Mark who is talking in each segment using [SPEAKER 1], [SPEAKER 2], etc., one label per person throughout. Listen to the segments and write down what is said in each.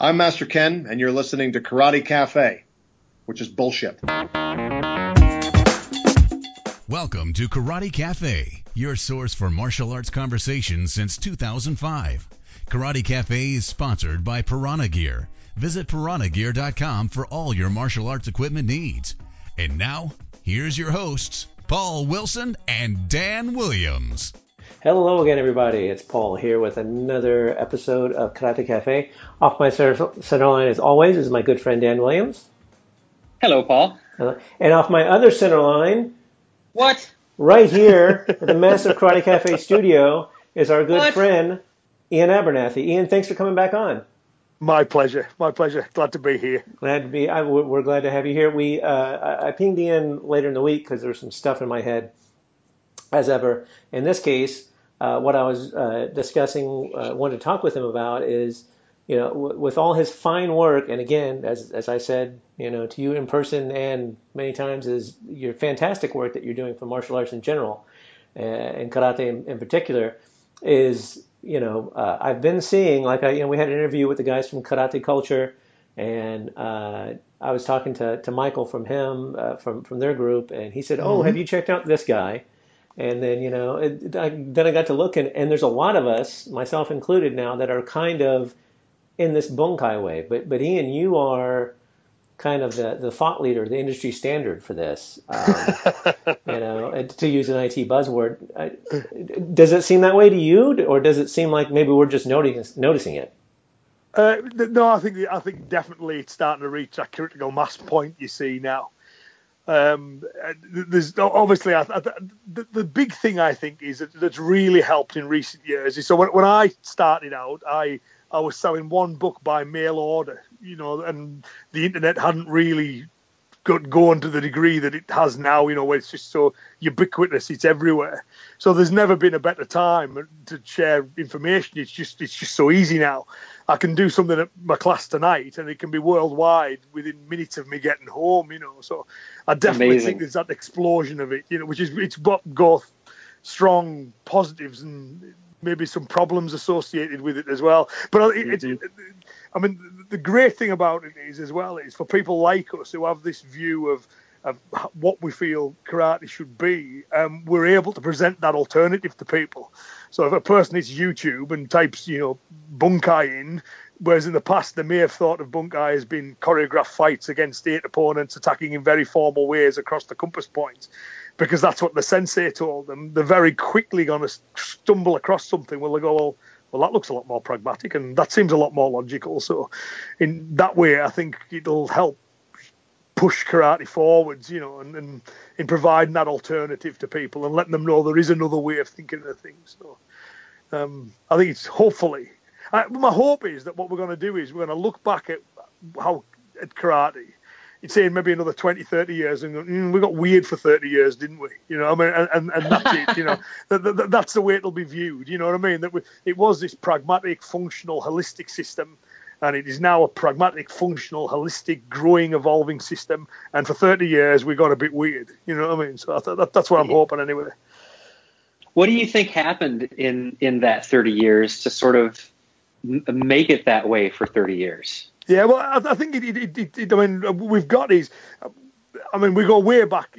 [SPEAKER 1] I'm Master Ken, and you're listening to Karate Cafe, which is bullshit.
[SPEAKER 2] Welcome to Karate Cafe, your source for martial arts conversations since 2005. Karate Cafe is sponsored by Piranha Gear. Visit piranhagear.com for all your martial arts equipment needs. And now, here's your hosts, Paul Wilson and Dan Williams.
[SPEAKER 3] Hello again, everybody. It's Paul here with another episode of Karate Cafe. Off my center line, as always, is my good friend Dan Williams.
[SPEAKER 4] Hello, Paul.
[SPEAKER 3] Uh, and off my other center line,
[SPEAKER 4] what?
[SPEAKER 3] Right here at the Massive Karate Cafe studio is our good what? friend Iain Abernethy. Iain, thanks for coming back on.
[SPEAKER 5] My pleasure. My pleasure. Glad to be here.
[SPEAKER 3] Glad to be. I, we're glad to have you here. We uh, I, I pinged Iain later in the week because there's some stuff in my head, as ever. In this case, uh, what I was uh, discussing, uh, wanted to talk with him about is, you know, w- with all his fine work, and again, as as I said, you know, to you in person and many times, is your fantastic work that you're doing for martial arts in general, uh, and karate in, in, particular, is you know, uh, I've been seeing like I, you know, we had an interview with the guys from Karate Culture, and uh, I was talking to to Michael from him from from their group, and he said, "Oh, mm-hmm. have you checked out this guy?" And then, you know, it, I, then I got to look, and, and there's a lot of us, myself included now, that are kind of in this bunkai way. But, but Iain, you are kind of the, the thought leader, the industry standard for this. Um, you know, to use an IT buzzword, I, does it seem that way to you, or does it seem like maybe we're just noticing noticing it?
[SPEAKER 5] Uh, no, I think I think definitely it's starting to reach a critical mass point you see now. Um, there's obviously I, I, the, the, big thing I think is that, that's really helped in recent years is so when, when I started out, I I was selling one book by mail order, you know, and the internet hadn't really got going to the degree that it has now, you know, where it's just so ubiquitous, it's everywhere. So there's never been a better time to share information. It's just it's just so easy now. I can do something at my class tonight, and it can be worldwide within minutes of me getting home. You know, so I definitely Amazing. think there's that explosion of it. You know, which is it's got both strong positives and maybe some problems associated with it as well. But it, it, I mean, the great thing about it is as well is for people like us who have this view of of what we feel karate should be, um, we're able to present that alternative to people. So if a person hits YouTube and types, you know, bunkai in, whereas in the past may have thought of bunkai as being choreographed fights against eight opponents attacking in very formal ways across the compass points, because that's what the sensei told them. They're very quickly going to stumble across something where they go, well, well, that looks a lot more pragmatic and that seems a lot more logical. So, in that way, I think it'll help push karate forwards, you know, and, and in providing that alternative to people and letting them know there is another way of thinking of things. So um, I think it's hopefully. I, my hope is that what we're going to do is we're going to look back at how at karate. It's saying maybe another 20, 30 years, and mm, we got weird for 30 years, didn't we? You know, I mean, and, and, and that's it. You know, that, that, that's the way it'll be viewed. You know what I mean? That we, it was this pragmatic, functional, holistic system and it is now a pragmatic, functional, holistic, growing, evolving system. And for 30 years, we got a bit weird. You know what I mean? So that, that's what I'm hoping anyway.
[SPEAKER 4] What do you think happened in in that 30 years to sort of make it that way for 30 years?
[SPEAKER 5] Yeah, well, I, I think it, it, it, it, I mean, we've got these. I mean, we go way back.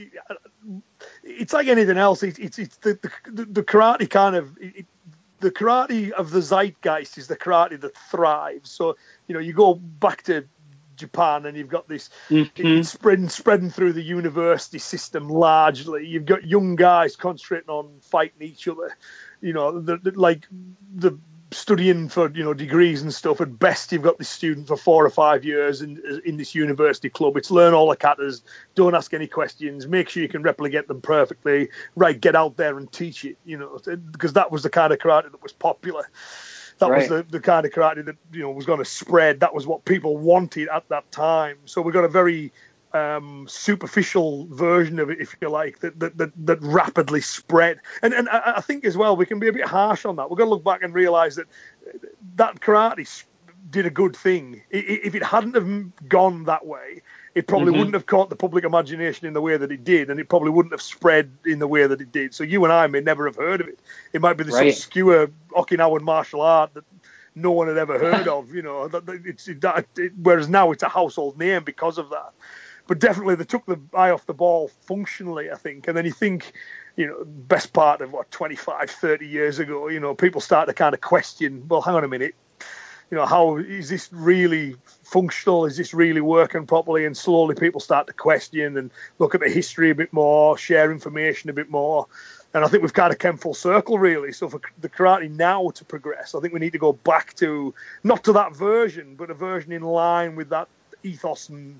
[SPEAKER 5] It's like anything else. It's it's, it's the, the, the karate kind of it, the karate of the zeitgeist is the karate that thrives. So you know, you go back to Japan and you've got this mm-hmm. spreading spreading through the university system largely. You've got young guys concentrating on fighting each other. You know, the, the, like the studying for you know degrees and stuff. At best, you've got this student for four or five years in in this university club. It's learn all the katas, don't ask any questions, make sure you can replicate them perfectly. Right, get out there and teach it. You know, because that was the kind of karate that was popular. That right. was the, the kind of karate that you know was going to spread. That was what people wanted at that time. So we got a very um, superficial version of it, if you like, that that, that, that rapidly spread. And and I, I, think as well we can be a bit harsh on that. We're going to look back and realise that that karate did a good thing. If it hadn't have gone that way, it probably mm-hmm. wouldn't have caught the public imagination in the way that it did, and it probably wouldn't have spread in the way that it did. So you and I may never have heard of it. It might be this right. obscure Okinawan martial art that no one had ever heard of. You know, it's, it, it, whereas now it's a household name because of that. But definitely they took the eye off the ball functionally, I think. And then you think, you know, best part of what 25, 30 years ago, you know, people start to kind of question, well, hang on a minute, you know, how is this really functional? Is this really working properly? And slowly people start to question and look at the history a bit more, share information a bit more. And I think we've kind of come full circle, really. So for the karate now to progress, I think we need to go back to not to that version, but a version in line with that ethos and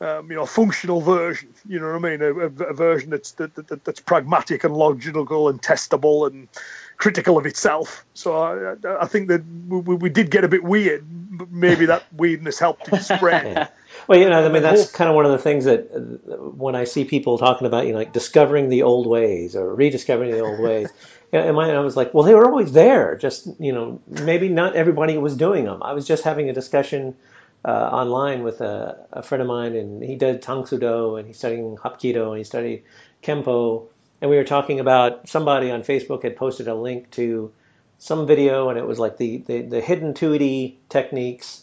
[SPEAKER 5] um, you know, a functional version. You know what I mean? A, a, a version that's that, that, that's pragmatic and logical and testable and critical of itself. So I, I think that we, we, did get a bit weird. But maybe that weirdness helped it spread.
[SPEAKER 3] well, you know, I mean, that's kind of one of the things that uh, when I see people talking about, you know, like discovering the old ways or rediscovering the old ways. And I was like, well, they were always there. Just you know, maybe not everybody was doing them. I was just having a discussion uh, online with a, a, friend of mine, and he did Tang Soo Do, and he's studying Hapkido, and he studied Kempo, and we were talking about somebody on Facebook had posted a link to some video, and it was like the the, the hidden tuity techniques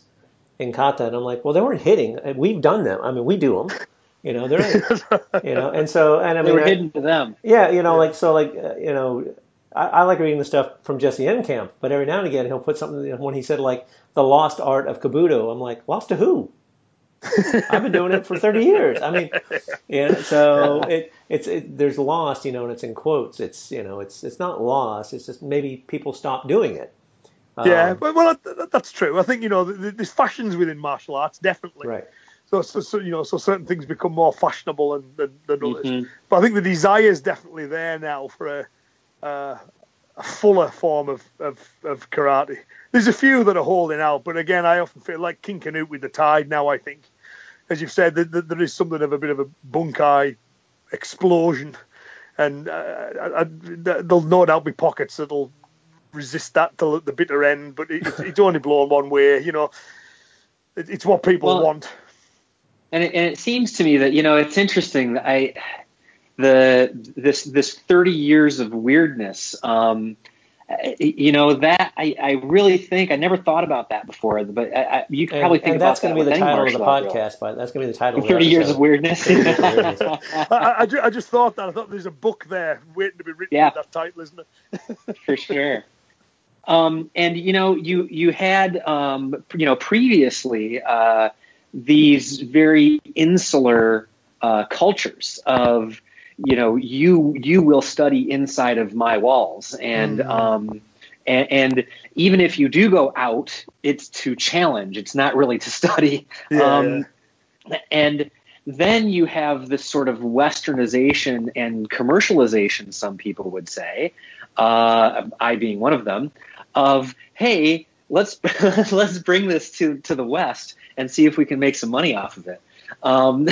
[SPEAKER 3] in kata, and I'm like, well, they weren't hitting. We've done them. I mean, we do them. You know, they're you know, and so and I
[SPEAKER 4] mean,
[SPEAKER 3] they
[SPEAKER 4] were hidden to them.
[SPEAKER 3] Yeah, you know, yeah. like so, like uh, you know, I, I, like reading the stuff from Jesse Enkamp, but every now and again he'll put something when he said like the lost art of Kobudo. I'm like, lost to who? I've been doing it for 30 years. I mean, yeah. So it, it's it, there's lost, you know, and it's in quotes. It's you know, it's it's not lost. It's just maybe people stop doing it.
[SPEAKER 5] Yeah, um, well, that's true. I think you know, there's fashions within martial arts, definitely.
[SPEAKER 3] Right.
[SPEAKER 5] So, so, so, you know, so certain things become more fashionable than, than, than others. Mm-hmm. But I think the desire is definitely there now for a, uh, a fuller form of, of, of karate. There's a few that are holding out, but again, I often feel like King Canute with the tide now. I think, as you've said, that, there is something of a bit of a bunkai explosion, and uh, I, I, there'll no doubt be pockets that'll resist that till the bitter end. But it, it's only blown one way. You know, it, it's what people well, want.
[SPEAKER 4] And it, and it seems to me that you know it's interesting. that I the this this 30 years of weirdness. Um, you know that I, I really think I never thought about that before, but I, I, you probably
[SPEAKER 3] and,
[SPEAKER 4] think
[SPEAKER 3] and
[SPEAKER 4] about
[SPEAKER 3] that's going to be the title of the podcast. But that's going to be the title.
[SPEAKER 4] Thirty years of weirdness.
[SPEAKER 5] I, I, I, just thought that I thought there's a book there waiting to be written yeah. with that title, isn't
[SPEAKER 4] it? For sure. Um, and you know, you you had um, you know previously uh, these very insular uh, cultures of you know you you will study inside of my walls. And mm. um and, and, even if you do go out it's to challenge. It's not really to study.
[SPEAKER 5] Yeah, um
[SPEAKER 4] and then you have this sort of westernization and commercialization some people would say uh, i being one of them of hey let's let's bring this to to the west and see if we can make some money off of it. Um,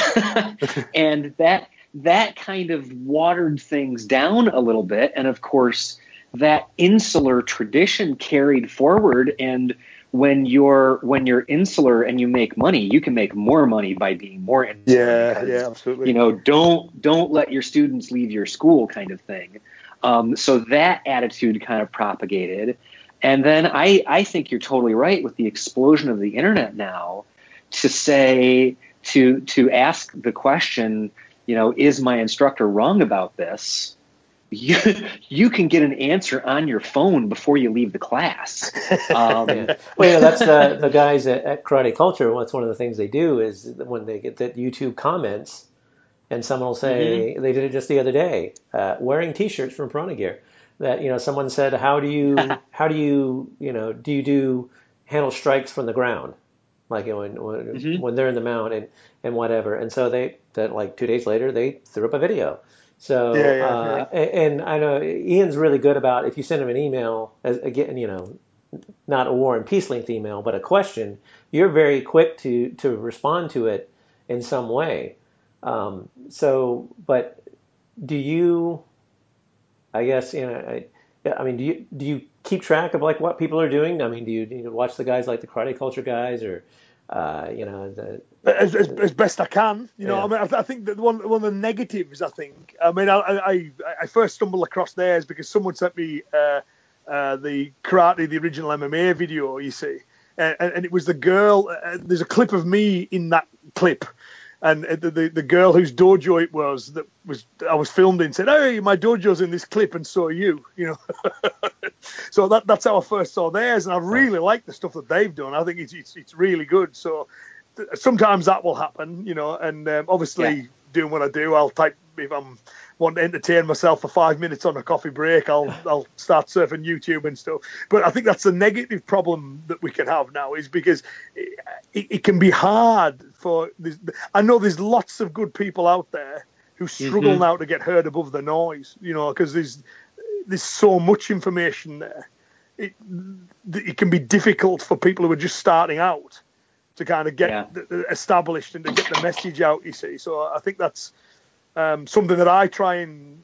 [SPEAKER 4] and that that kind of watered things down a little bit. And of course, that insular tradition carried forward and when you're when you're insular and you make money, you can make more money by being more insular.
[SPEAKER 5] Yeah, because, yeah, absolutely.
[SPEAKER 4] You know, don't don't let your students leave your school, kind of thing. Um, so that attitude kind of propagated, and then I I think you're totally right with the explosion of the internet now to say to to ask the question you know, is my instructor wrong about this? You, you can get an answer on your phone before you leave the class. Um,
[SPEAKER 3] yeah. Well, yeah, that's the, the guys at, at, Karate Culture. What's one of the things they do is when they get that YouTube comments, and someone will say mm-hmm. they did it just the other day, uh, wearing T-shirts from Piranha Gear. That you know, someone said, "How do you how do you you know do you do handle strikes from the ground?" Like when when, mm-hmm. when they're in the mount and and whatever. And so they that like two days later they threw up a video. So
[SPEAKER 5] yeah, yeah, uh,
[SPEAKER 3] yeah. And, and, I know Iain's really good about if you send him an email as again you know not a war and peace length email but a question you're very quick to to respond to it in some way. Um, so but do you? I guess you know. I, I mean, do you do you keep track of like what people are doing? I mean, do you, do you watch the guys like the Karate Culture guys, or uh, you know, the,
[SPEAKER 5] as, as, as, best I can. You know, yeah. I mean, I, I, think that one one of the negatives. I think. I mean, I I, I first stumbled across theirs because someone sent me uh, uh, the karate, the original MMA video. You see, and, and it was the girl. Uh, there's a clip of me in that clip and the, the, the girl whose dojo it was that was I was filmed in said, "Hey, my dojo's in this clip, and so are you." You know, so that that's how I first saw theirs, and I really like the stuff that they've done. I think it's it's, it's really good. So sometimes that will happen, you know, and um, obviously yeah. doing what I do, I'll type if I'm want to entertain myself for five minutes on a coffee break, I'll I'll start surfing YouTube and stuff. But I think that's the negative problem that we can have now is because it, it, it can be hard for. I know there's lots of good people out there who struggle mm-hmm. now to get heard above the noise, you know, because there's there's so much information there. It it can be difficult for people who are just starting out to kind of get yeah. established and to get the message out. You see, so I think that's um, something that I try and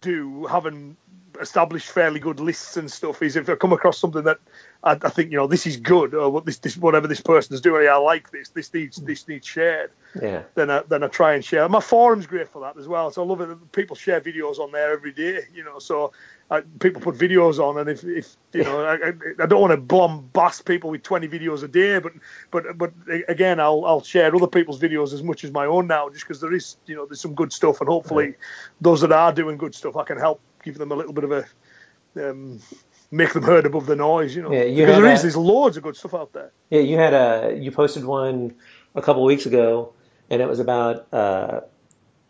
[SPEAKER 5] do, having established fairly good lists and stuff, is if I come across something that I, I think you know this is good or what this, this whatever this person is doing, I like this. This needs this needs shared.
[SPEAKER 3] Yeah.
[SPEAKER 5] Then I then I try and share. My forum's great for that as well. So I love it. That people share videos on there every day. You know, so people put videos on, and if, if you know, I, I don't want to bombast people with 20 videos a day, but but but again, I'll I'll share other people's videos as much as my own now, just because there is you know there's some good stuff, and hopefully right. those that are doing good stuff, I can help give them a little bit of a um, make them heard above the noise, you know. Yeah, you because there a, is, there's loads of good stuff out there.
[SPEAKER 3] Yeah, you had a you posted one a couple of weeks ago, and it was about uh,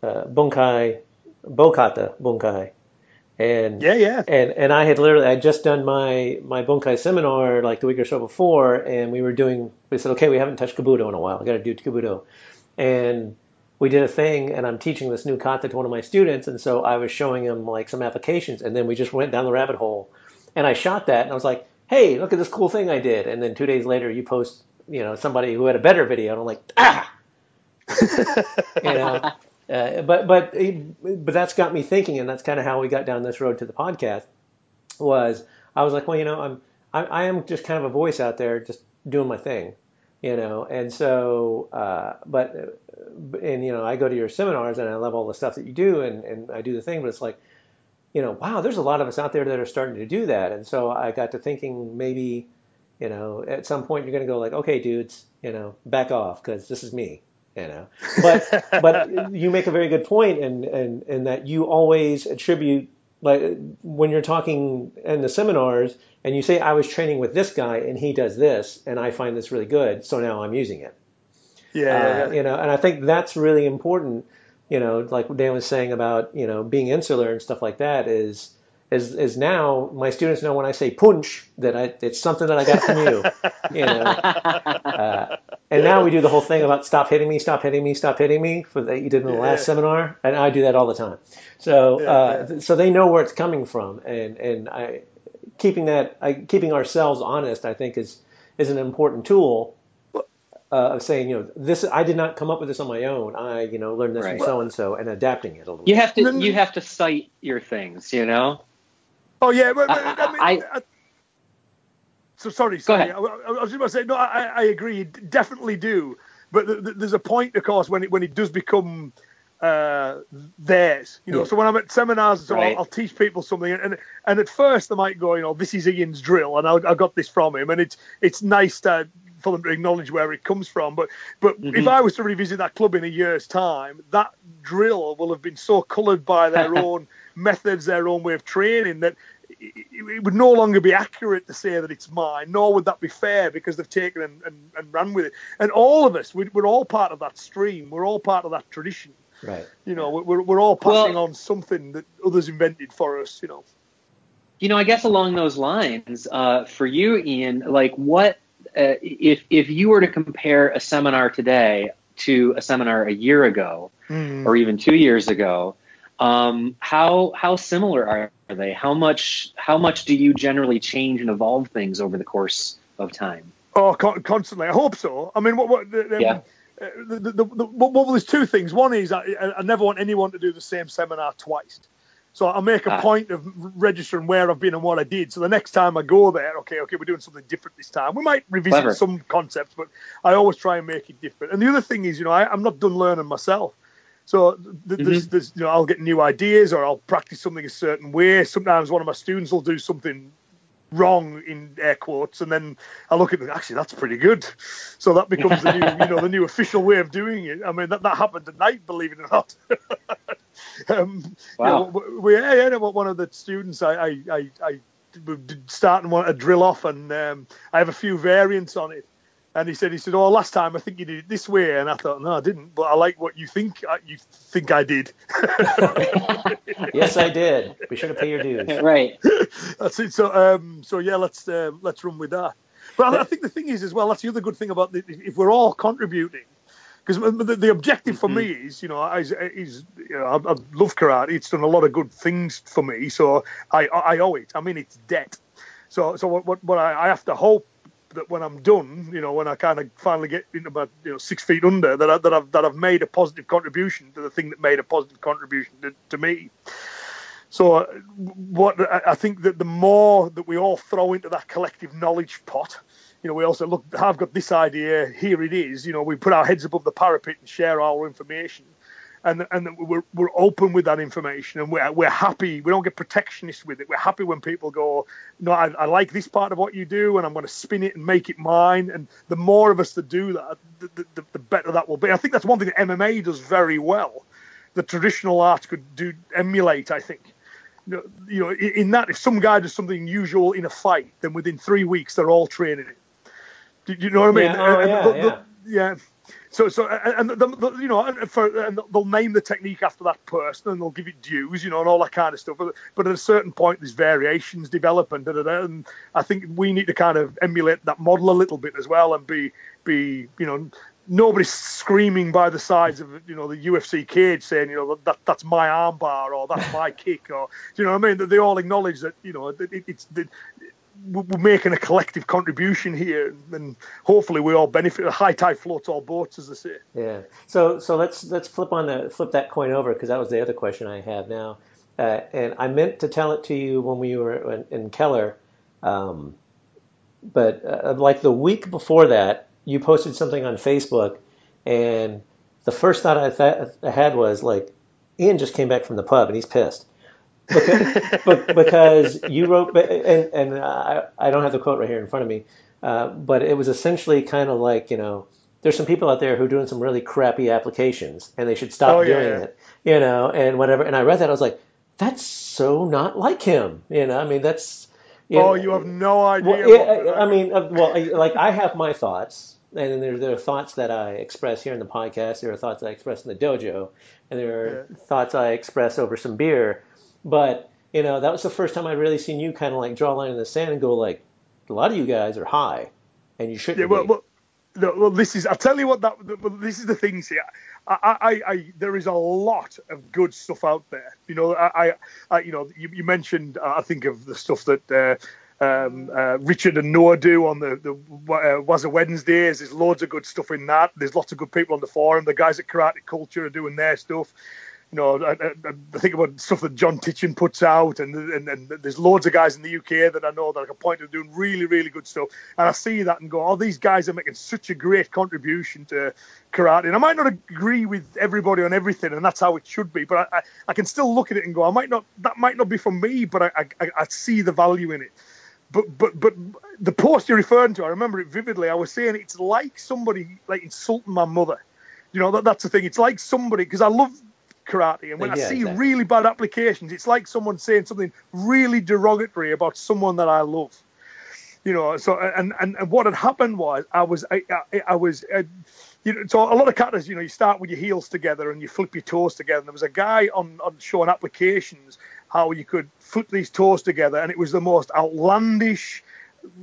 [SPEAKER 3] uh, bunkai, bokata bunkai and
[SPEAKER 5] yeah, yeah.
[SPEAKER 3] And and I had literally I just done my my bunkai seminar like the week or so before, and we were doing. We said, okay, we haven't touched kobudo in a while. I got to do kobudo, and we did a thing, and I'm teaching this new kata to one of my students, and so I was showing him like some applications, and then we just went down the rabbit hole, and I shot that, and I was like, hey, look at this cool thing I did, and then two days later you post, you know, somebody who had a better video, and I'm like, ah. you know, uh, but but but that's got me thinking, and that's kind of how we got down this road to the podcast. Was I was like, well, you know, I'm I, I am just kind of a voice out there, just doing my thing, you know. And so, uh, but and you know, I go to your seminars and I love all the stuff that you do, and and I do the thing, but it's like, you know, wow, there's a lot of us out there that are starting to do that, and so I got to thinking maybe, you know, at some point you're going to go like, okay, dudes, you know, back off because this is me, you know. But but you make a very good point, and and and that you always attribute like when you're talking in the seminars and you say I was training with this guy and he does this and I find this really good, so now I'm using it.
[SPEAKER 5] Yeah, uh, yeah,
[SPEAKER 3] you know, and I think that's really important. You know, like Dan was saying about you know being insular and stuff like that is is is now my students know when I say punch that I, it's something that I got from you. you know, uh, and now we do the whole thing about stop hitting me, stop hitting me, stop hitting me for that you did in the yeah. last seminar, and I do that all the time. So yeah, uh, yeah. so they know where it's coming from, and and I keeping that I, keeping ourselves honest, I think is is an important tool. Uh, of saying, you know, this I did not come up with this on my own. I, you know, learned this right. from so and so, and adapting it a little.
[SPEAKER 4] You have to, you have to cite your things, you know.
[SPEAKER 5] Oh yeah, but, but, I, mean, I, I, so sorry. sorry. I, I, was just going to say no. I, I agree. Definitely do. But th- th- there's a point, of course, when it when it does become uh, theirs. You know, yeah. so when I'm at seminars, so right. I'll, I'll, teach people something, and and at first they might go, you know, this is Iain's drill, and I, I got this from him, and it's it's nice to for them to acknowledge where it comes from. But but mm-hmm. if I was to revisit that club in a year's time, that drill will have been so coloured by their own methods, their own way of training that it would no longer be accurate to say that it's mine, nor would that be fair because they've taken and, and, and ran with it. And all of us, we're all part of that stream. We're all part of that tradition.
[SPEAKER 3] Right.
[SPEAKER 5] You know, we're, we're all passing well, on something that others invented for us, you know.
[SPEAKER 4] You know, I guess along those lines, uh, for you, Iain, like what, uh, if, if you were to compare a seminar today to a seminar a year ago mm. or even two years ago, um, how how similar are they? How much how much do you generally change and evolve things over the course of time?
[SPEAKER 5] Oh, constantly. I hope so. I mean, what, what um, yeah. Uh, the, the, the, the, well, there's two things. One is I, I, never want anyone to do the same seminar twice. So I make a ah. point of registering where I've been and what I did. So the next time I go there, okay, okay, we're doing something different this time. We might revisit Clever. some concepts, but I always try and make it different. And the other thing is, you know, I, I'm not done learning myself. So th- there's, mm-hmm. there's, you know, I'll get new ideas or I'll practice something a certain way. Sometimes one of my students will do something wrong in air quotes, and then I look at it. Actually, that's pretty good. So that becomes the new, you know, the new official way of doing it. I mean, that, that happened tonight, believe it or not. um, wow. You know, we, yeah, yeah, one of the students, I, I, I, I starting want a drill off, and um, I have a few variants on it. And he said, he said, oh, last time I think you did it this way, and I thought, no, I didn't, but I like what you think uh, you think I did.
[SPEAKER 3] yes, I did. Be sure to pay your dues.
[SPEAKER 4] Right.
[SPEAKER 5] That's it. So, um, so yeah, let's uh, let's run with that. But I, I, think the thing is as well. That's the other good thing about the, if we're all contributing, because the, the, objective for mm-hmm. me is, you know, is, is you know, I, I, love karate. It's done a lot of good things for me, so I I owe it. I mean, it's debt. So so what what, I, I have to hope that when I'm done, you know, when I kind of finally get into about you know six feet under, that I, that I've that I've made a positive contribution to the thing that made a positive contribution to, to me. So uh, what I think that the more that we all throw into that collective knowledge pot, you know, we also look. I've got this idea. Here it is. You know, we put our heads above the parapet and share our information and and we're we're open with that information, and we're we're happy. We don't get protectionist with it. We're happy when people go, no, I, I like this part of what you do, and I'm going to spin it and make it mine. And the more of us that do that, the, the, the better that will be. I think that's one thing that MMA does very well. The traditional art could do emulate. I think you know, in that, if some guy does something unusual in a fight, then within three weeks they're all training it. Do you know what I mean?
[SPEAKER 3] Yeah, oh, yeah, the,
[SPEAKER 5] the, yeah. So, so, and the, the, you know, for, and they'll name the technique after that person, and they'll give it dues, you know, and all that kind of stuff. But, but at a certain point, there's variations develop, and, da, da, da, and I think we need to kind of emulate that model a little bit as well, and be, be, you know, nobody's screaming by the sides of you know the UFC cage saying you know that that's my armbar or that's my kick or do you know what I mean? That they all acknowledge that you know it, it's we're making a collective contribution here, and hopefully we all benefit. High tide floats all boats, as they say.
[SPEAKER 3] Yeah. So so let's let's flip on the flip that coin over because that was the other question I have now, uh, and I meant to tell it to you when we were in, in Keller, um, but uh, like the week before that, you posted something on Facebook, and the first thought I, th- I had was like, Iain just came back from the pub and he's pissed because, because you wrote, and, and I, I don't have the quote right here in front of me, uh, but it was essentially kind of like, you know, there's some people out there who are doing some really crappy applications and they should stop oh, doing yeah. it, you know, and whatever. And I read that, I was like, that's so not like him, you know, I mean, that's.
[SPEAKER 5] You oh, know, you have no idea.
[SPEAKER 3] Well, I mean, uh, well, like I have my thoughts, and then there, there are thoughts that I express here in the podcast. There are thoughts I express in the dojo, and there are yeah. thoughts I express over some beer. But you know, that was the first time I'd really seen you kind of like draw a line in the sand and go like, a lot of you guys are high, and you shouldn't.
[SPEAKER 5] Yeah, well, well, no, well, this is. I'll tell you what. That this is the thing. See, I, I, I, there is a lot of good stuff out there. You know, I, I you know, you, you mentioned. Uh, I think of the stuff that. Uh, um, uh, Richard and Noah do on the the uh, was a Wednesdays. There's loads of good stuff in that. There's lots of good people on the forum. The guys at Karate Culture are doing their stuff you know, I, I, think about stuff that John Titchen puts out, and, and, and there's loads of guys in the UK that I know that I can point to doing really, really good stuff. And I see that and go, oh, these guys are making such a great contribution to karate. And I might not agree with everybody on everything, and that's how it should be, but I, I, I can still look at it and go, I might not, that might not be for me, but I, I, I see the value in it. But, but but the post you're referring to, I remember it vividly. I was saying it's like somebody like insulting my mother. You know that that's the thing. It's like somebody because I love karate. And when yeah, I see exactly. really bad applications, it's like someone saying something really derogatory about someone that I love. You know, so and and, and what had happened was I was I, I, I was. Uh, you know, so a lot of katas, you know, you start with your heels together and you flip your toes together. And there was a guy on, on showing applications how you could flip these toes together, and it was the most outlandish,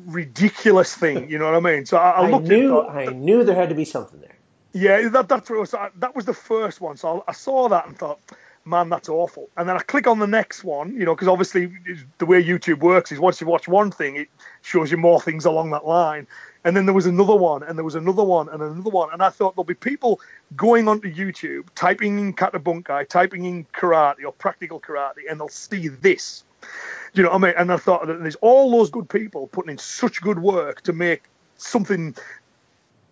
[SPEAKER 5] ridiculous thing. You know what I mean? So I, I,
[SPEAKER 3] I knew I knew there had to be something there.
[SPEAKER 5] Yeah, that, that's what was, that was the first one. So I, saw that and thought, man, that's awful. And then I click on the next one, you know, because obviously the way YouTube works is once you watch one thing, it shows you more things along that line. And then there was another one, and there was another one, and another one. And I thought there'll be people going onto YouTube, typing in kata bunkai, typing in karate or practical karate, and they'll see this. You know I mean? And I thought there's all those good people putting in such good work to make something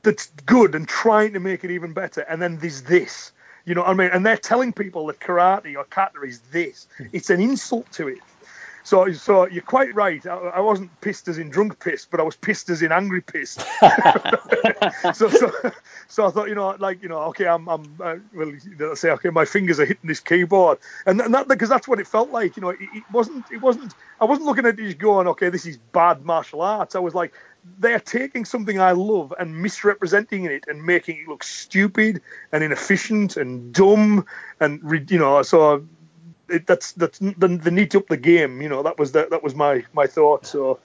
[SPEAKER 5] that's good and trying to make it even better, and then there's this. You know what I mean? And they're telling people that karate or kata is this. It's an insult to it. So, so you're quite right. I, I wasn't pissed as in drunk pissed, but I was pissed as in angry pissed. so, so, so I thought, you know, like, you know, okay, I'm, I'm, uh, well, let's say, okay, my fingers are hitting this keyboard, and, and that because that's what it felt like. You know, it, it wasn't, it wasn't. I wasn't looking at it going, okay, this is bad martial arts. I was like, they're taking something I love and misrepresenting it and making it look stupid and inefficient and dumb and you know so it, that's that's the, the need to up the game. You know, that was the, that was my my thought. So,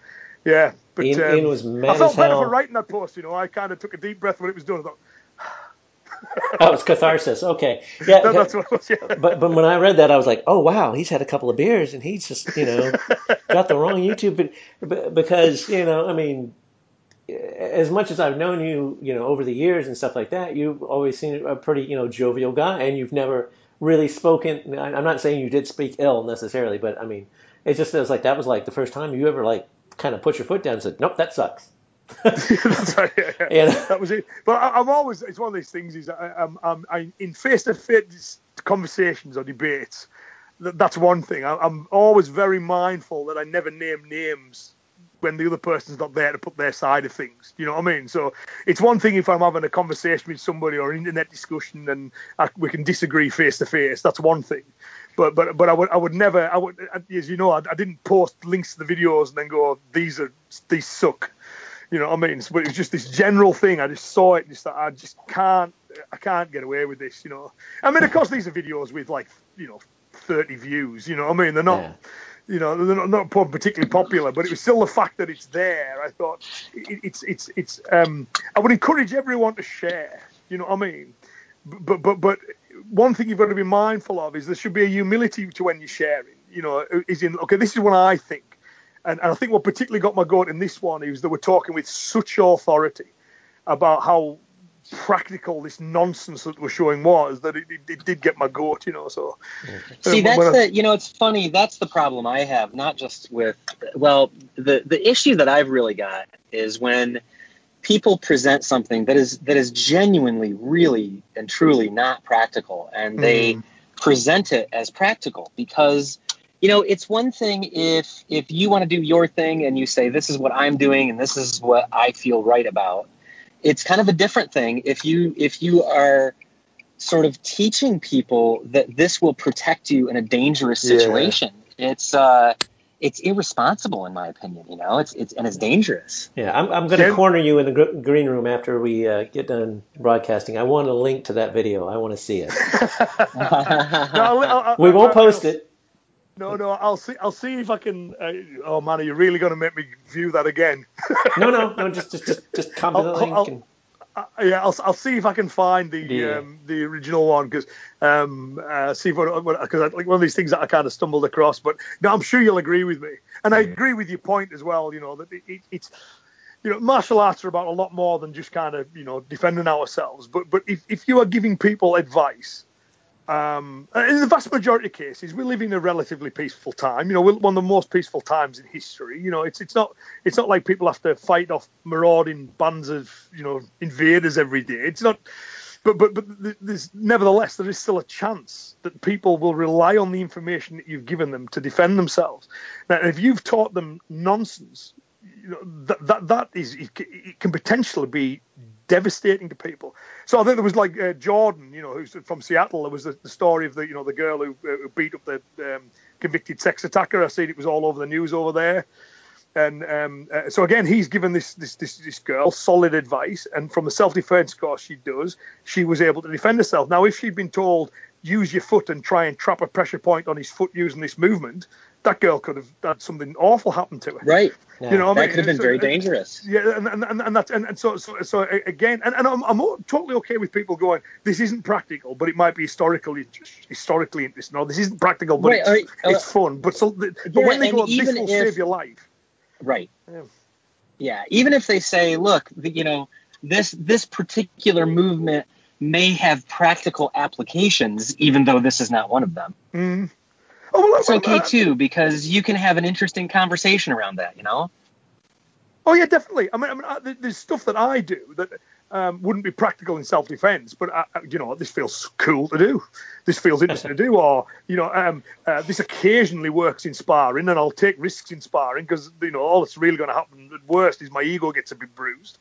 [SPEAKER 5] yeah. But
[SPEAKER 3] Iain,
[SPEAKER 5] um,
[SPEAKER 3] Iain was mad
[SPEAKER 5] I felt better for writing that post. You know, I kind of took a deep breath when it was done. I thought,
[SPEAKER 3] Oh, it's catharsis. Okay. Yeah.
[SPEAKER 5] that, that's what it was. Yeah.
[SPEAKER 3] but but when I read that, I was like, oh wow, he's had a couple of beers and he's just you know got the wrong YouTube. But, but because you know, I mean, as much as I've known you, you know, over the years and stuff like that, you've always seemed a pretty you know jovial guy, and you've never really spoken. I- I'm not saying you did speak ill necessarily, but I mean, it just feels like that was like the first time you ever like kind of put your foot down and said, nope, that sucks.
[SPEAKER 5] That's right, yeah, yeah.
[SPEAKER 3] Yeah.
[SPEAKER 5] That was it. But I, I'm always, it's one of these things is I, I'm, I'm, I, in face to face conversations or debates, that's one thing. I'm always very mindful that I never name names when the other person's not there to put their side of things. You know what I mean? So it's one thing if I'm having a conversation with somebody or an internet discussion and I, we can disagree face to face. That's one thing. But but but I would I would never I would as you know I, I didn't post links to the videos and then go these are these suck. You know what I mean? But it was just this general thing. I just saw it just thought, I just can't I can't get away with this. You know. I mean, of course these are videos with like you know 30 views. You know what I mean? They're not
[SPEAKER 3] Yeah.
[SPEAKER 5] You know, they're not, not particularly popular, but it was still the fact that it's there. I thought it, it's it's it's. Um, I would encourage everyone to share. You know what I mean? But but but one thing you've got to be mindful of is there should be a humility to when you're sharing. You know, is in okay. This is what I think, and, and I think what particularly got my goat in this one is they were talking with such authority about how practical this nonsense that we're showing was that it, it, it did get my goat. You know, so
[SPEAKER 4] See,
[SPEAKER 5] uh,
[SPEAKER 4] that's
[SPEAKER 5] when I-
[SPEAKER 4] the you know, it's funny. That's the problem I have. Not just with well, the the issue that I've really got is when people present something that is that is genuinely, really and truly not practical, and they present it as practical because you know it's one thing if if you want to do your thing and you say this is what I'm doing and this is what I feel right about. It's kind of a different thing if you if you are sort of teaching people that this will protect you in a dangerous
[SPEAKER 5] Yeah.
[SPEAKER 4] situation. It's uh, it's irresponsible in my opinion. You know, it's it's and it's dangerous.
[SPEAKER 3] Yeah, I'm, I'm going to
[SPEAKER 5] Jen-
[SPEAKER 3] corner you in the gr- green room after we uh, get done broadcasting. I want a link to that video. I want to see it.
[SPEAKER 5] No, I'll- I'll- I'll-
[SPEAKER 3] We won't
[SPEAKER 5] I'll-
[SPEAKER 3] post it.
[SPEAKER 5] No, no, I'll see. I'll see if I can. Uh, oh man, are you really going to make me view that again?
[SPEAKER 3] No, no, no. Just, just, just, just come to the
[SPEAKER 5] I'll-
[SPEAKER 3] link.
[SPEAKER 5] I'll-
[SPEAKER 3] and,
[SPEAKER 5] Uh, yeah, I'll, I'll see if I can find the
[SPEAKER 3] Yeah.
[SPEAKER 5] um, the original one because um, uh, see if because like one of these things that I kind of stumbled across. But no, I'm sure you'll agree with me, and I agree with your point as well. You know that it, it, it's you know martial arts are about a lot more than just kind of you know defending ourselves. But but if, if you are giving people advice um, in the vast majority of cases, we live in a relatively peaceful time. You know, we're one of the most peaceful times in history. You know, it's it's not it's not like people have to fight off marauding bands of you know invaders every day. It's not. But, but but there's nevertheless there is still a chance that people will rely on the information that you've given them to defend themselves. Now, if you've taught them nonsense, you know that that, that is it, it can potentially be devastating to people. So I think there was like uh, Jordan, you know, who's from Seattle. There was the, the story of the you know the girl who, uh, who beat up the um, convicted sex attacker. I seen it was all over the news over there. And um, uh, so again, he's given this, this this this girl solid advice, and from the self-defense course she does, she was able to defend herself. Now, if she'd been told use your foot and try and trap a pressure point on his foot using this movement, that girl could have had something awful happen to her.
[SPEAKER 4] Right.
[SPEAKER 5] You know, what I
[SPEAKER 4] That
[SPEAKER 5] mean?
[SPEAKER 4] could have been
[SPEAKER 5] So-
[SPEAKER 4] very dangerous.
[SPEAKER 5] yeah, and and, and, and that's and, and so, so so again, and, and I'm, I'm totally okay with people going, this isn't practical, but it might be historically historically interesting. Or this isn't practical, but
[SPEAKER 4] Right,
[SPEAKER 5] it's,
[SPEAKER 4] right, uh,
[SPEAKER 5] it's fun. But so, but
[SPEAKER 4] yeah,
[SPEAKER 5] when they go, this will
[SPEAKER 4] if-
[SPEAKER 5] save your life.
[SPEAKER 4] Right.
[SPEAKER 5] Yeah.
[SPEAKER 4] Yeah. Even if they say, look, the, you know, this this particular movement may have practical applications, even though this is not one of them.
[SPEAKER 5] Mm. Oh, well,
[SPEAKER 4] It's okay too because you can have an interesting conversation around that. You know.
[SPEAKER 5] Oh yeah, definitely. I mean, I mean, I, there's stuff that I do that um, wouldn't be practical in self-defense, but uh, you know this feels cool to do. This feels interesting to do, or you know um, uh, this occasionally works in sparring, and I'll take risks in sparring because you know all that's really going to happen at worst is my ego gets a bit bruised.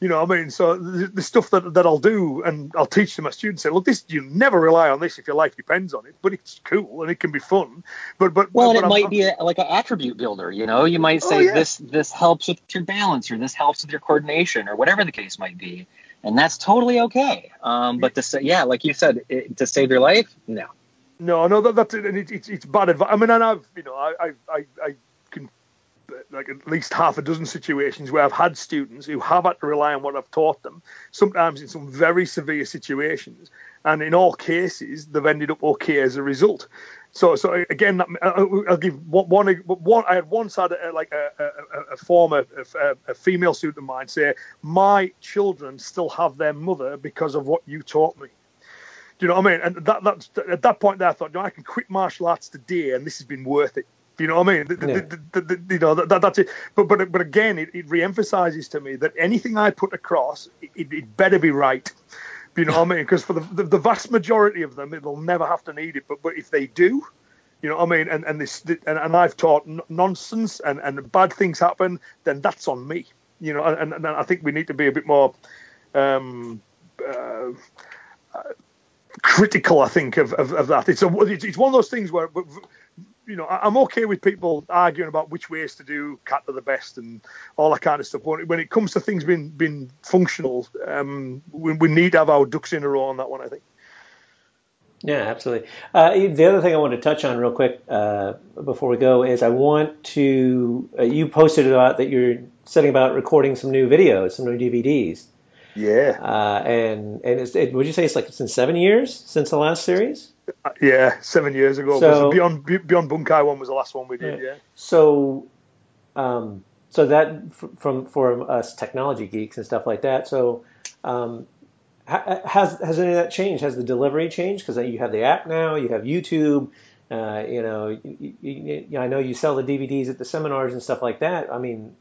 [SPEAKER 5] You know, what I mean, so the, the, stuff that, that I'll do, and I'll teach to my students, say, look, this you never rely on this if your life depends on it, but it's cool and it can be fun. But but
[SPEAKER 4] well,
[SPEAKER 5] but,
[SPEAKER 4] it
[SPEAKER 5] I'm,
[SPEAKER 4] might be a, like an attribute builder. You know, you might say oh, yeah. this this helps with your balance, or this helps with your coordination, or whatever the case might be, and that's totally okay. Um, but to say, yeah, like you said, it, to save your life, no.
[SPEAKER 5] No, no, that, that's it. And It's, it's bad advice. I mean, and I've, you know, I, I, I like at least half a dozen situations where I've had students who have had to rely on what I've taught them, sometimes in some very severe situations, and in all cases they've ended up okay as a result. So, so again, I'll give one. One, I had once had a, like a, a, a former a, a, female student of mine say, "My children still have their mother because of what you taught me." Do you know what I mean? And that, at that point, there, I thought, know, I can quit martial arts today, and this has been worth it. You know what I mean? The, the, the, you know that, that's it. But but but again, it, it re-emphasizes to me that anything I put across, it, it better be right. You know what I mean? Because for the, the, the vast majority of them, they'll never have to need it. But but if they do, you know what I mean? And and this and, and I've taught n- nonsense and and bad things happen, then that's on me. You know, and, and I think we need to be a bit more. Um, uh, critical, I think, of, of, of that. It's a it's one of those things where you know, I'm okay with people arguing about which ways to do kata the best and all that kind of stuff. When it comes to things being being functional, um, we, we, need to have our ducks in a row on that one. I think.
[SPEAKER 3] Yeah, absolutely. Uh, the other thing I want to touch on real quick uh, before we go is I want to. Uh, you posted about that you're setting about recording some new videos, some new DVDs.
[SPEAKER 5] Yeah.
[SPEAKER 3] Uh, and and it, would you say it's like it's been seven years since the last series?
[SPEAKER 5] Yeah, seven years ago. So, Beyond Beyond Bunkai one was the last one we did. Yeah. yeah.
[SPEAKER 3] So, um, so that from for us technology geeks and stuff like that. So, um, has has any of that changed? Has the delivery changed? Because you have the app now, you have YouTube. Uh, you know, you, you, you, I know you sell the DVDs at the seminars and stuff like that. I mean,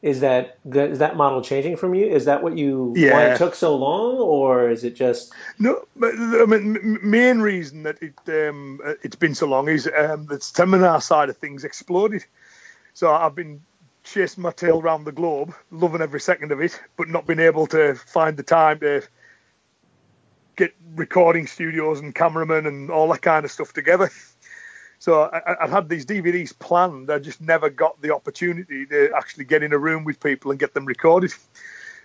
[SPEAKER 3] is that is that model changing from you? Is that what you yeah. why it took so long, or is it just
[SPEAKER 5] no? I mean, main reason that it um, it's been so long is um, the seminar side of things exploded. So I've been chasing my tail around the globe, loving every second of it, but not being able to find the time to get recording studios and cameramen and all that kind of stuff together. So I, I had these DVDs planned. I just never got the opportunity to actually get in a room with people and get them recorded.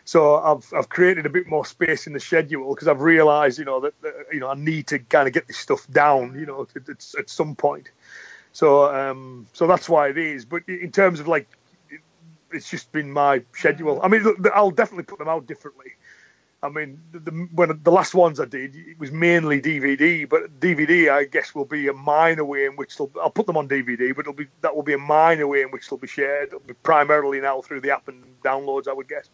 [SPEAKER 5] So I've I've created a bit more space in the schedule because I've realised you know that, that, you know I need to kind of get this stuff down you know at, at, some point. So um so that's why it is. But in terms of like it's just been my schedule. I mean, I'll definitely put them out differently. I mean, the, when the last ones I did, it was mainly DVD, but DVD, I guess, will be a minor way in which they'll, I'll put them on DVD, but it'll be that will be a minor way in which they'll be shared. It'll be primarily now through the app and downloads, I would guess.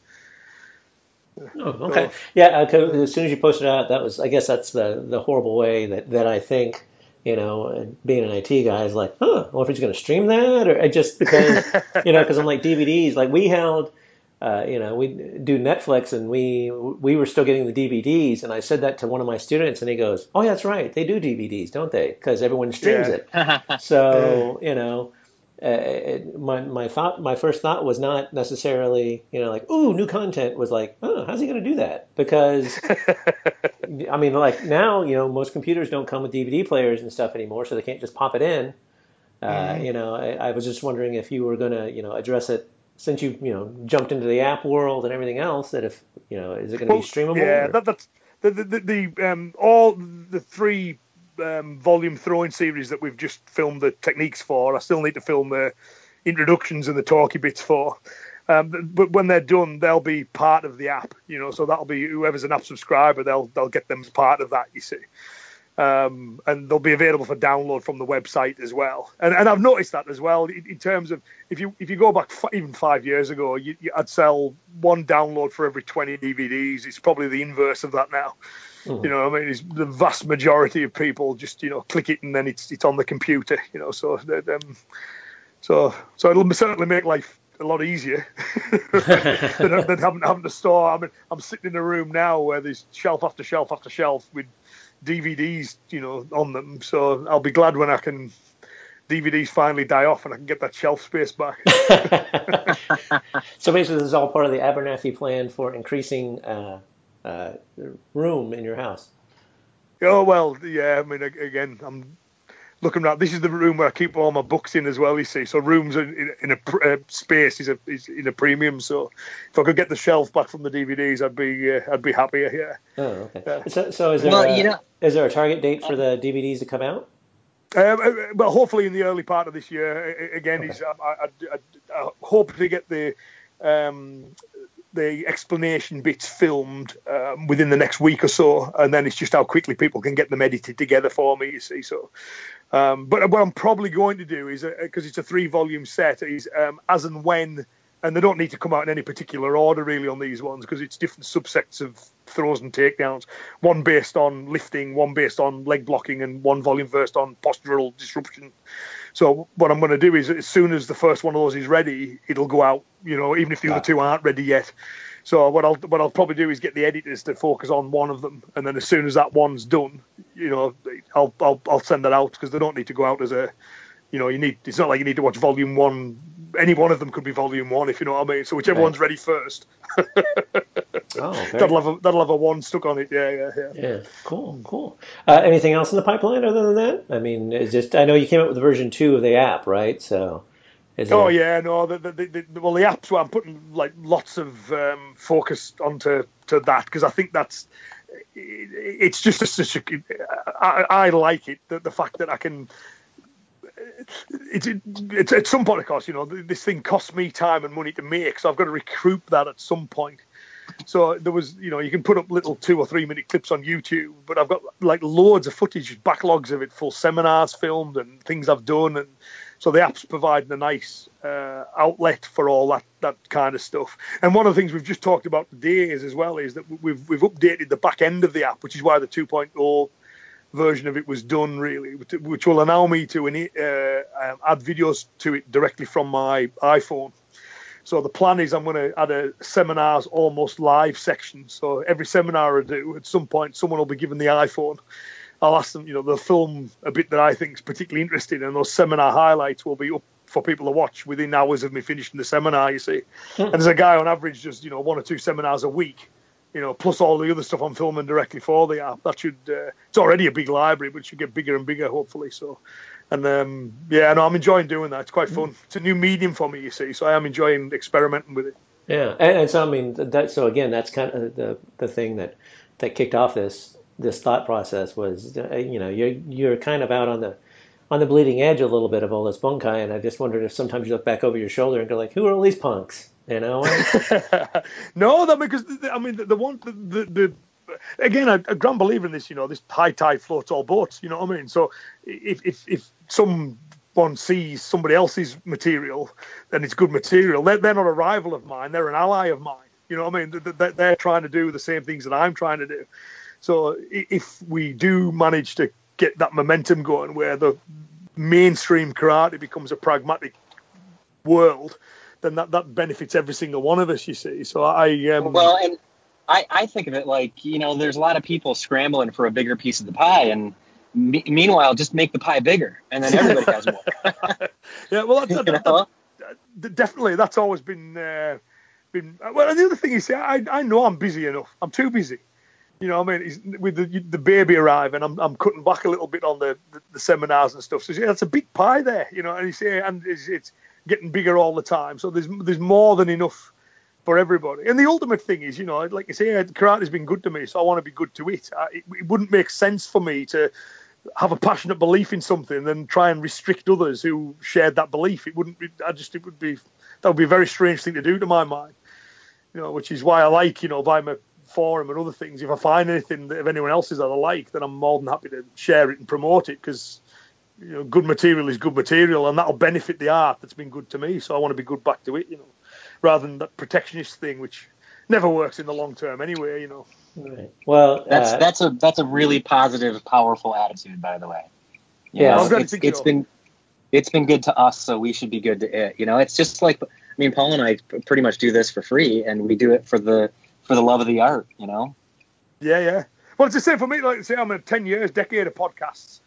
[SPEAKER 3] Oh, okay. So, yeah, as soon as you posted out, that was, I guess, that's the the horrible way that that I think. You know, being an IT guy is like, huh, well, if he's going to stream that, or just because, you know, because I'm like DVDs, like we held uh, you know, we do Netflix and we we were still getting the DVDs, and I said that to one of my students, and he goes, "Oh, yeah, that's right, they do DVDs, don't they? Because everyone streams yeah. it." so you know, uh, it, my my thought, my first thought was not necessarily, you know, like, "Ooh, new content." Was like, "Oh, how's he going to do that?" Because I mean, like now, you know, most computers don't come with DVD players and stuff anymore, so they can't just pop it in. Uh, mm-hmm. You know, I, I was just wondering if you were going to, you know, address it since you you know jumped into the app world and everything else that if you know is it going to well, be streamable?
[SPEAKER 5] Yeah, that, that's the the, the, the um, all the three um, volume throwing series that we've just filmed the techniques for. I still need to film the introductions and the talky bits for. Um, but when they're done, they'll be part of the app, you know. So that'll be whoever's an app subscriber, they'll they'll get them as part of that. You see um, and they'll be available for download from the website as well. And, and I've noticed that as well in, in, terms of if you if you go back f- even five years ago, you, you, I'd sell one download for every 20 DVDs. It's probably the inverse of that now. Mm-hmm. You know, I mean, it's the vast majority of people just you know click it and then it's it's on the computer. You know, so um, so so it'll certainly make life a lot easier than, than having, having to store. I mean, I'm sitting in a room now where there's shelf after shelf after shelf with DVDs, you know, on them. So I'll be glad when I can DVDs finally die off and I can get that shelf space back.
[SPEAKER 3] so basically, this is all part of the Abernethy plan for increasing uh, uh, room in your house.
[SPEAKER 5] Oh well, yeah. I mean, again, I'm looking around. This is the room where I keep all my books in as well. You see, so rooms in, in a uh, space is a is in a premium. So if I could get the shelf back from the DVDs, I'd be uh, I'd be happier.
[SPEAKER 3] Yeah. Oh, okay. So, so is there well, a, you know, is there a target date for the DVDs to come out?
[SPEAKER 5] Um, uh, well, hopefully in the early part of this year. Again, okay. is I, I, I, I, hope to get the um, the explanation bits filmed um, within the next week or so, and then it's just how quickly people can get them edited together for me. You see, so. Um, but what I'm probably going to do is because uh, it's a three volume set, is um, as and when and they don't need to come out in any particular order really on these ones because it's different subsets of throws and takedowns. One based on lifting, one based on leg blocking, and one volume first on postural disruption. So what I'm going to do is as soon as the first one of those is ready, it'll go out. You know, even if the yeah. other two aren't ready yet. So what I'll what I'll probably do is get the editors to focus on one of them, and then as soon as that one's done, you know, I'll I'll, I'll send that out because they don't need to go out as a you know, you need. It's not like you need to watch volume one any one of them could be volume one, if you know what I mean. So whichever one's ready first. oh, that'll have a that'll have a one stuck on it. Yeah, yeah, yeah.
[SPEAKER 3] Yeah, cool, cool. Uh, anything else in the pipeline other than that? I mean, it's just I know you came up with version two of the app, right? So.
[SPEAKER 5] Oh yeah, no. The, the, the, well, the apps. Well, I'm putting like lots of um, focus onto to that because I think that's it's just a, such a. I, I like it the, the fact that I can it's, it's at some point, of course, you know, this thing costs me time and money to make, so I've got to recoup that at some point. So there was, you know, you can put up little two or three minute clips on YouTube, but I've got like loads of footage, backlogs of it, full seminars filmed and things I've done, and so the app's providing a nice uh, outlet for all that that kind of stuff. And one of the things we've just talked about today is as well is that we've we've updated the back end of the app, which is why the 2.0 version of it was done really, which will allow me to uh, um, add videos to it directly from my iPhone. So the plan is I'm going to add a seminars almost live section. So every seminar I do, at some point, someone will be given the iPhone. I'll ask them, you know, they'll film a bit that I think is particularly interesting, and those seminar highlights will be up for people to watch within hours of me finishing the seminar. You see, hmm. and there's a guy on average just you know one or two seminars a week you know, plus all the other stuff I'm filming directly for the app. That should uh, it's already a big library, but it should get bigger and bigger hopefully. So, and um, yeah, no, I'm enjoying doing that. It's quite fun. It's a new medium for me, you see, so I am enjoying experimenting with it.
[SPEAKER 3] Yeah, and, and so I mean that. So again, that's kind of the the thing that that kicked off this this thought process was, uh, you know, you're you're kind of out on the on the bleeding edge a little bit of all this bunkai, and I just wondered if sometimes you look back over your shoulder and go like, who are all these punks? You know?
[SPEAKER 5] no, that because I mean the, the one the, the, the again a, a grand believer in this. You know, this high tide floats all boats. You know what I mean? So if if if someone sees somebody else's material, then it's good material. They're, they're not a rival of mine. They're an ally of mine. You know what I mean? They're, they're trying to do the same things that I'm trying to do. So if we do manage to get that momentum going, where the mainstream karate becomes a pragmatic world, then that, that benefits every single one of us, you see. So I. Um,
[SPEAKER 4] well, and I, I think of it like, you know, there's a lot of people scrambling for a bigger piece of the pie. And me- meanwhile, just make the pie bigger and then everybody has more.
[SPEAKER 5] yeah, well, that, that, that, that, definitely, that's always been. Uh, been well, the other thing is, I, I know I'm busy enough. I'm too busy. You know, I mean, with the, the baby arriving, I'm, I'm cutting back a little bit on the, the, the seminars and stuff. So yeah, that's a big pie there, you know. And you say, and it's, it's getting bigger all the time. So there's there's more than enough for everybody. And the ultimate thing is, you know, like I say, uh, karate's been good to me, so I want to be good to it. I, it, it wouldn't make sense for me to have a passionate belief in something and try and restrict others who shared that belief. It wouldn't. Be, I just it would be that would be a very strange thing to do to my mind. You know, which is why I like you know by my forum and other things. If I find anything that if anyone else is that I like, then I'm more than happy to share it and promote it because you know, good material is good material, and that'll benefit the art that's been good to me. So I want to be good back to it, you know, rather than that protectionist thing, which never works in the long term anyway, you know.
[SPEAKER 3] Right. Well,
[SPEAKER 4] that's uh, that's a that's a really positive, powerful attitude, by the way. You yeah, know, it's, it's been it's been good to us, so we should be good to it. You know, it's just like I mean, Paul and I pretty much do this for free, and we do it for the for the love of the art, you know.
[SPEAKER 5] Yeah, yeah. Well, it's the same for me. Like, say, I'm a ten years, decade of podcasts.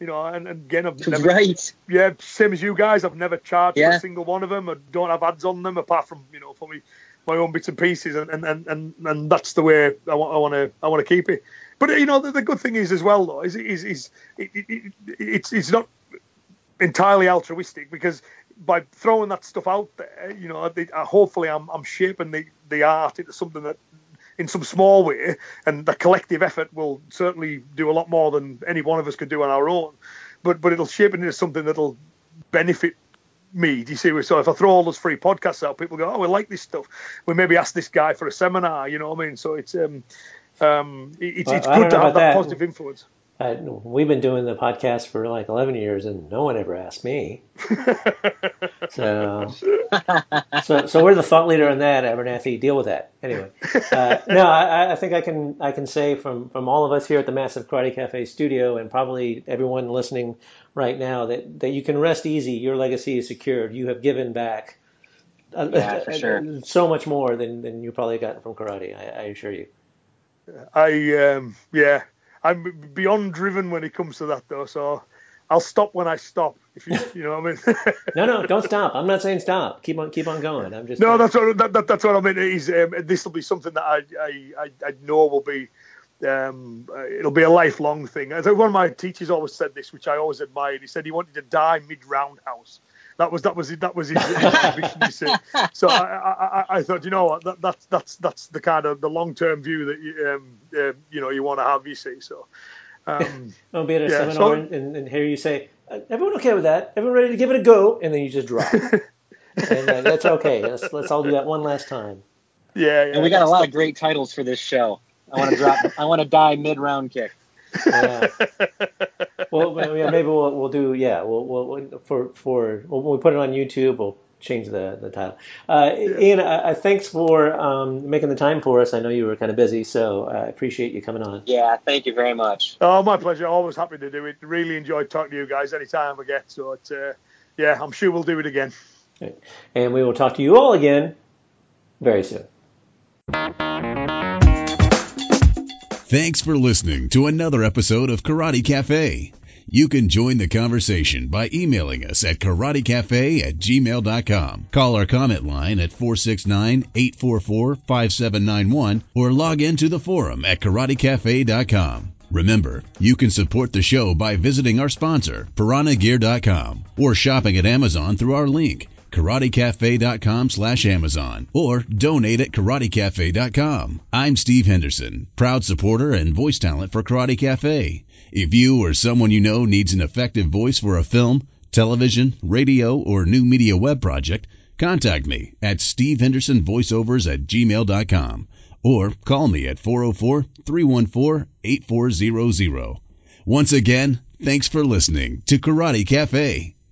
[SPEAKER 5] You know, and, and again, I've never,
[SPEAKER 4] right.
[SPEAKER 5] Yeah, same as you guys. I've never charged
[SPEAKER 4] Yeah.
[SPEAKER 5] a single one of them. I don't have ads on them apart from you know for me my own bits and pieces, and and, and, and, and that's the way I want I want to I want to keep it. But you know, the, the good thing is as well though is is is it, it, it, it's it's not entirely altruistic because by throwing that stuff out there, you know, they, uh, hopefully I'm I'm shaping the the art into something that in some small way, and the collective effort will certainly do a lot more than any one of us could do on our own. But but it'll shape it into something that'll benefit me. Do you see? So if I throw all those free podcasts out, people go, "Oh, we like this stuff." We maybe ask this guy for a seminar. You know what I mean? So it's um um it's,
[SPEAKER 3] Well,
[SPEAKER 5] it's good to have that,
[SPEAKER 3] that.
[SPEAKER 5] positive influence.
[SPEAKER 3] I, we've been doing the podcast for like 11 years, and no one ever asked me. So, so, so we're the thought leader on that, Abernethy. Deal with that. Anyway, uh, no, I, I think I can I can say from from all of us here at the Massive Karate Cafe studio, and probably everyone listening right now, that that you can rest easy. Your legacy is secured. You have given back. uh,
[SPEAKER 4] Yeah, for sure.
[SPEAKER 3] So much more than, than you probably gotten from karate. I, I assure you.
[SPEAKER 5] I um yeah, I'm beyond driven when it comes to that though. So I'll stop when I stop. If you you know what I mean.
[SPEAKER 3] No, no, don't stop. I'm not saying stop. Keep on, keep on going. I'm just
[SPEAKER 5] No, that's what that, that, that's what I mean. Is um, this will be something that I I, I, I know will be um, it'll be a lifelong thing. I think one of my teachers always said this, which I always admired. He said he wanted to die mid roundhouse. That was that was that was his, his ambition. You see. So I, I, I, I thought, you know what, that, that's that's that's the kind of the long term view that you um, uh, you know you want to have. You see. So. Um,
[SPEAKER 3] I'll be at a
[SPEAKER 5] Yeah,
[SPEAKER 3] seminar
[SPEAKER 5] so-
[SPEAKER 3] and, and, and hear you say, "Uh, "Everyone okay with that? Everyone ready to give it a go?" And then you just drop. and uh, that's okay. Let's let's all do that one last time.
[SPEAKER 5] yeah, yeah.
[SPEAKER 4] And we got a lot
[SPEAKER 5] the-
[SPEAKER 4] of great titles for this show. I want to drop. I want to die mid round kick.
[SPEAKER 3] Yeah. well, well, yeah, maybe we'll we'll do yeah. We'll, we'll we'll- for for when we put it on YouTube, we'll change the the title. Uh, Iain, I, I thanks for um, making the time for us. I know you were kind of busy, so I appreciate you coming on.
[SPEAKER 4] Yeah, thank you very much.
[SPEAKER 5] Oh, my pleasure. Always happy to do it. Really enjoyed talking to you guys anytime I get. So, it's, uh, yeah, I'm sure we'll do it again.
[SPEAKER 3] And we will talk to you all again very soon.
[SPEAKER 2] Thanks for listening to another episode of Karate Cafe. You can join the conversation by emailing us at karatecafe at gmail.com. Call our comment line at 469-844-5791 or log into the forum at karatecafe.com. Remember, you can support the show by visiting our sponsor, piranhagear.com, or shopping at Amazon through our link, karatecafe.com slash Amazon, or donate at karatecafe.com. I'm Steve Henderson, proud supporter and voice talent for Karate Cafe. If you or someone you know needs an effective voice for a film, television, radio, or new media web project, contact me at stevehendersonvoiceovers at gmail.com or call me at 404-314-8400. Once again, thanks for listening to Karate Cafe.